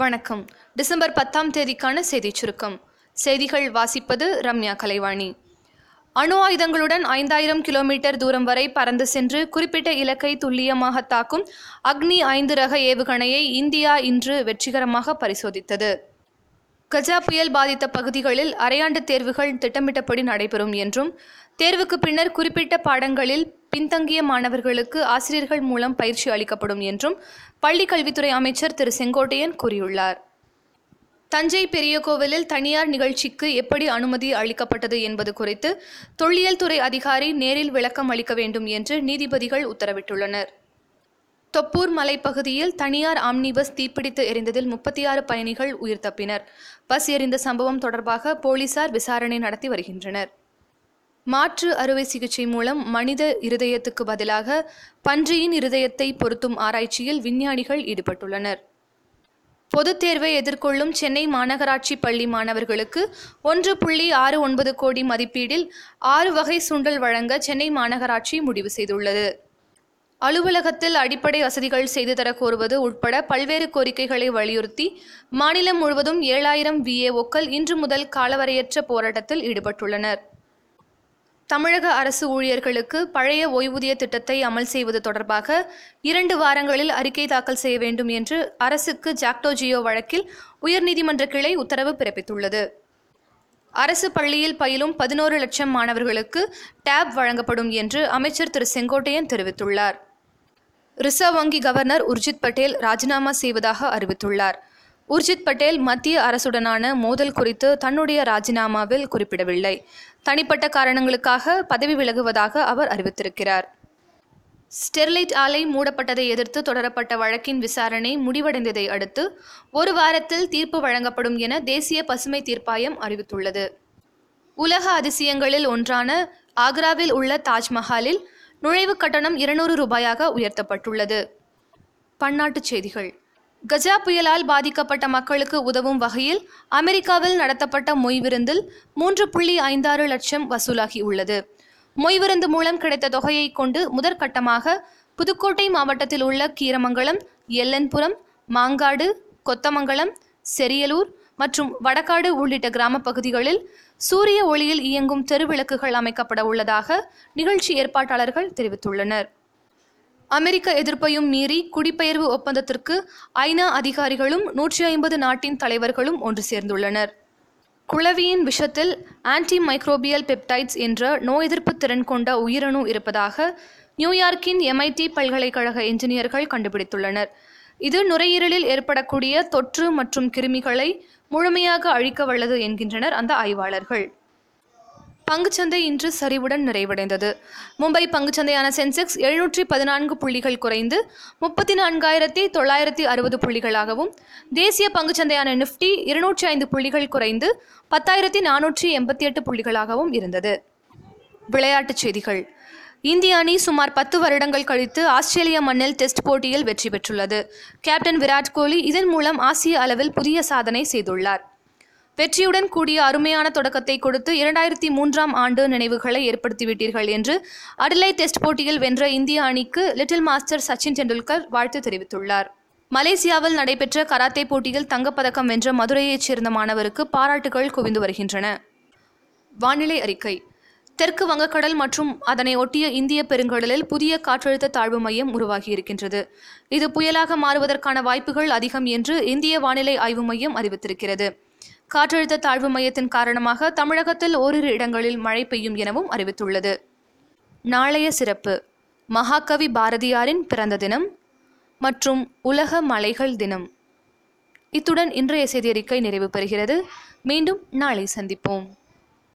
வணக்கம். டிசம்பர் பத்தாம் தேதிக்கான செய்திச் சுருக்கம். செய்திகள் வாசிப்பது ரம்யா கலைவாணி. அணு ஆயுதங்களுடன் ஐந்தாயிரம் கிலோமீட்டர் தூரம் வரை பறந்து சென்று குறிப்பிட்ட இலக்கை துல்லியமாக தாக்கும் அக்னி ஐந்து ரக ஏவுகணையை இந்தியா இன்று வெற்றிகரமாக பரிசோதித்தது. கஜா புயல் பாதித்த பகுதிகளில் அரையாண்டு தேர்வுகள் திட்டமிட்டபடி நடைபெறும் என்றும் தேர்வுக்கு பின்னர் குறிப்பிட்ட பாடங்களில் பின்தங்கிய மாணவர்களுக்கு ஆசிரியர்கள் மூலம் பயிற்சி அளிக்கப்படும் என்றும் பள்ளிக் கல்வித்துறை அமைச்சர் திரு செங்கோட்டையன் கூறியுள்ளார். தஞ்சை பெரிய கோவிலில் தனியார் நிகழ்ச்சிக்கு எப்படி அனுமதி அளிக்கப்பட்டது என்பது குறித்து தொல்லியல் துறை அதிகாரி நேரில் விளக்கம் அளிக்க வேண்டும் என்று நீதிபதிகள் உத்தரவிட்டுள்ளனர். தொப்பூர் மலைப்பகுதியில் தனியார் ஆம்னி பஸ் தீப்பிடித்து எரிந்ததில் முப்பத்தி ஆறு பயணிகள் உயிர் தப்பினர். பஸ் எரிந்த சம்பவம் தொடர்பாக போலீசார் விசாரணை நடத்தி வருகின்றனர். மாற்று அறுவை சிகிச்சை மூலம் மனித இருதயத்துக்கு பதிலாக பன்றியின் இருதயத்தை பொருத்தும் ஆராய்ச்சியில் விஞ்ஞானிகள் ஈடுபட்டுள்ளனர். பொதுத் தேர்வை எதிர்கொள்ளும் சென்னை மாநகராட்சி பள்ளி மாணவர்களுக்கு ஒன்று புள்ளி ஆறு ஒன்பது கோடி மதிப்பீடில் ஆறு வகை சுண்டல் வழங்க சென்னை மாநகராட்சி முடிவு செய்துள்ளது. அலுவலகத்தில் அடிப்படை வசதிகள் செய்து தர கோருவது உட்பட பல்வேறு கோரிக்கைகளை வலியுறுத்தி மாநிலம் முழுவதும் ஏழாயிரம் விஏஓக்கள் இன்று முதல் காலவரையற்ற போராட்டத்தில் ஈடுபட்டுள்ளனர். தமிழக அரசு ஊழியர்களுக்கு பழைய ஓய்வூதிய திட்டத்தை அமல் செய்வது தொடர்பாக இரண்டு வாரங்களில் அறிக்கை தாக்கல் செய்ய வேண்டும் என்று அரசுக்கு ஜாக்டோ ஜியோ வழக்கில் உயர்நீதிமன்ற கிளை உத்தரவு பிறப்பித்துள்ளது. அரசு பள்ளியில் பயிலும் பதினோரு லட்சம் மாணவர்களுக்கு டேப் வழங்கப்படும் என்று அமைச்சர் திரு செங்கோட்டையன் தெரிவித்துள்ளார். ரிசர்வ் வங்கி கவர்னர் உர்ஜித் பட்டேல் ராஜினாமா செய்வதாக அறிவித்துள்ளார். உர்ஜித் பட்டேல் மத்திய அரசுடனான மோதல் குறித்து தன்னுடைய ராஜினாமாவில் குறிப்பிடவில்லை. தனிப்பட்ட காரணங்களுக்காக பதவி விலகுவதாக அவர் அறிவித்திருக்கிறார். ஸ்டெர்லைட் ஆலை மூடப்பட்டதை எதிர்த்து தொடரப்பட்ட வழக்கின் விசாரணை முடிவடைந்ததை அடுத்து ஒரு வாரத்தில் தீர்ப்பு வழங்கப்படும் என தேசிய பசுமை தீர்ப்பாயம் அறிவித்துள்ளது. உலக அதிசயங்களில் ஒன்றான ஆக்ராவில் உள்ள தாஜ்மஹாலில் நுழைவுக் கட்டணம் இருநூறு ரூபாயாக உயர்த்தப்பட்டுள்ளது. பன்னாட்டுச் செய்திகள். கஜா புயலால் பாதிக்கப்பட்ட மக்களுக்கு உதவும் வகையில் அமெரிக்காவில் நடத்தப்பட்ட மொய் விருந்தில் மூன்று புள்ளி ஐந்தாறு லட்சம் வசூலாகி உள்ளது. மொய் விருந்து மூலம் கிடைத்த தொகையை கொண்டு முதற்கட்டமாக புதுக்கோட்டை மாவட்டத்தில் உள்ள கீரமங்கலம் எல்லன்புரம் மாங்காடு கொத்தமங்கலம் செரியலூர் மற்றும் வடகாடு உள்ளிட்ட கிராம பகுதிகளில் சூரிய ஒளியில் இயங்கும் தெருவிளக்குகள் அமைக்கப்பட உள்ளதாக நிகழ்ச்சி ஏற்பாட்டாளர்கள் தெரிவித்துள்ளனர். அமெரிக்க எதிர்ப்பையும் மீறி குடிபெயர்வு ஒப்பந்தத்திற்கு ஐநா அதிகாரிகளும் நூற்றி ஐம்பது நாட்டின் தலைவர்களும் ஒன்று சேர்ந்துள்ளனர். குளவியின் விஷத்தில் ஆன்டி மைக்ரோபியல் பெப்டைட்ஸ் என்ற நோய் எதிர்ப்பு திறன் கொண்ட உயிரணு இருப்பதாக நியூயார்க்கின் எம்ஐடி பல்கலைக்கழக என்ஜினியர்கள் கண்டுபிடித்துள்ளனர். இது நுரையீரலில் ஏற்படக்கூடிய தொற்று மற்றும் கிருமிகளை முழுமையாக அழிக்க வல்லது என்கின்றனர் அந்த ஆய்வாளர்கள். பங்குச்சந்தை இன்று சரிவுடன் நிறைவடைந்தது. மும்பை பங்குச்சந்தையான சென்செக்ஸ் எழுநூற்றி பதினான்கு புள்ளிகள் குறைந்து முப்பத்தி நான்காயிரத்தி தொள்ளாயிரத்தி அறுபது புள்ளிகளாகவும் தேசிய பங்குச்சந்தையான நிஃப்டி இருநூற்றி ஐந்து புள்ளிகள் குறைந்து பத்தாயிரத்தி நானூற்றி எண்பத்தி எட்டு புள்ளிகளாகவும் இருந்தது. விளையாட்டுச் செய்திகள். இந்திய அணி சுமார் பத்து வருடங்கள் கழித்து ஆஸ்திரேலிய மண்ணில் டெஸ்ட் போட்டியில் வெற்றி பெற்றுள்ளது. கேப்டன் விராட் கோலி இதன் மூலம் ஆசிய அளவில் புதிய சாதனை செய்துள்ளார். வெற்றியுடன் கூடிய அருமையான தொடக்கத்தை கொடுத்து இரண்டாயிரத்தி மூன்றாம் ஆண்டு நினைவுகளை ஏற்படுத்திவிட்டீர்கள் என்று அடலை டெஸ்ட் போட்டியில் வென்ற இந்திய அணிக்கு லிட்டில் மாஸ்டர் சச்சின் டெண்டுல்கர் வாழ்த்து தெரிவித்துள்ளார். மலேசியாவில் நடைபெற்ற கராத்தே போட்டியில் தங்கப்பதக்கம் வென்ற மதுரையைச் சேர்ந்த மாணவருக்கு பாராட்டுகள் குவிந்து வருகின்றன. வானிலை அறிக்கை. தெற்கு வங்கக்கடல் மற்றும் அதனை ஒட்டிய இந்திய பெருங்கடலில் புதிய காற்றழுத்த தாழ்வு மையம் உருவாகியிருக்கின்றது. இது புயலாக மாறுவதற்கான வாய்ப்புகள் அதிகம் என்று இந்திய வானிலை ஆய்வு மையம் அறிவித்திருக்கிறது. காற்றழுத்த தாழ்வு மையத்தின் காரணமாக தமிழகத்தில் ஓரிரு இடங்களில் மழை பெய்யும் எனவும் அறிவித்துள்ளது. நாளைய சிறப்பு. மகாகவி பாரதியாரின் பிறந்த தினம் மற்றும் உலக மலைகள் தினம். இத்துடன் இன்றைய செய்தியறிக்கை நிறைவு பெறுகிறது. மீண்டும் நாளை சந்திப்போம்.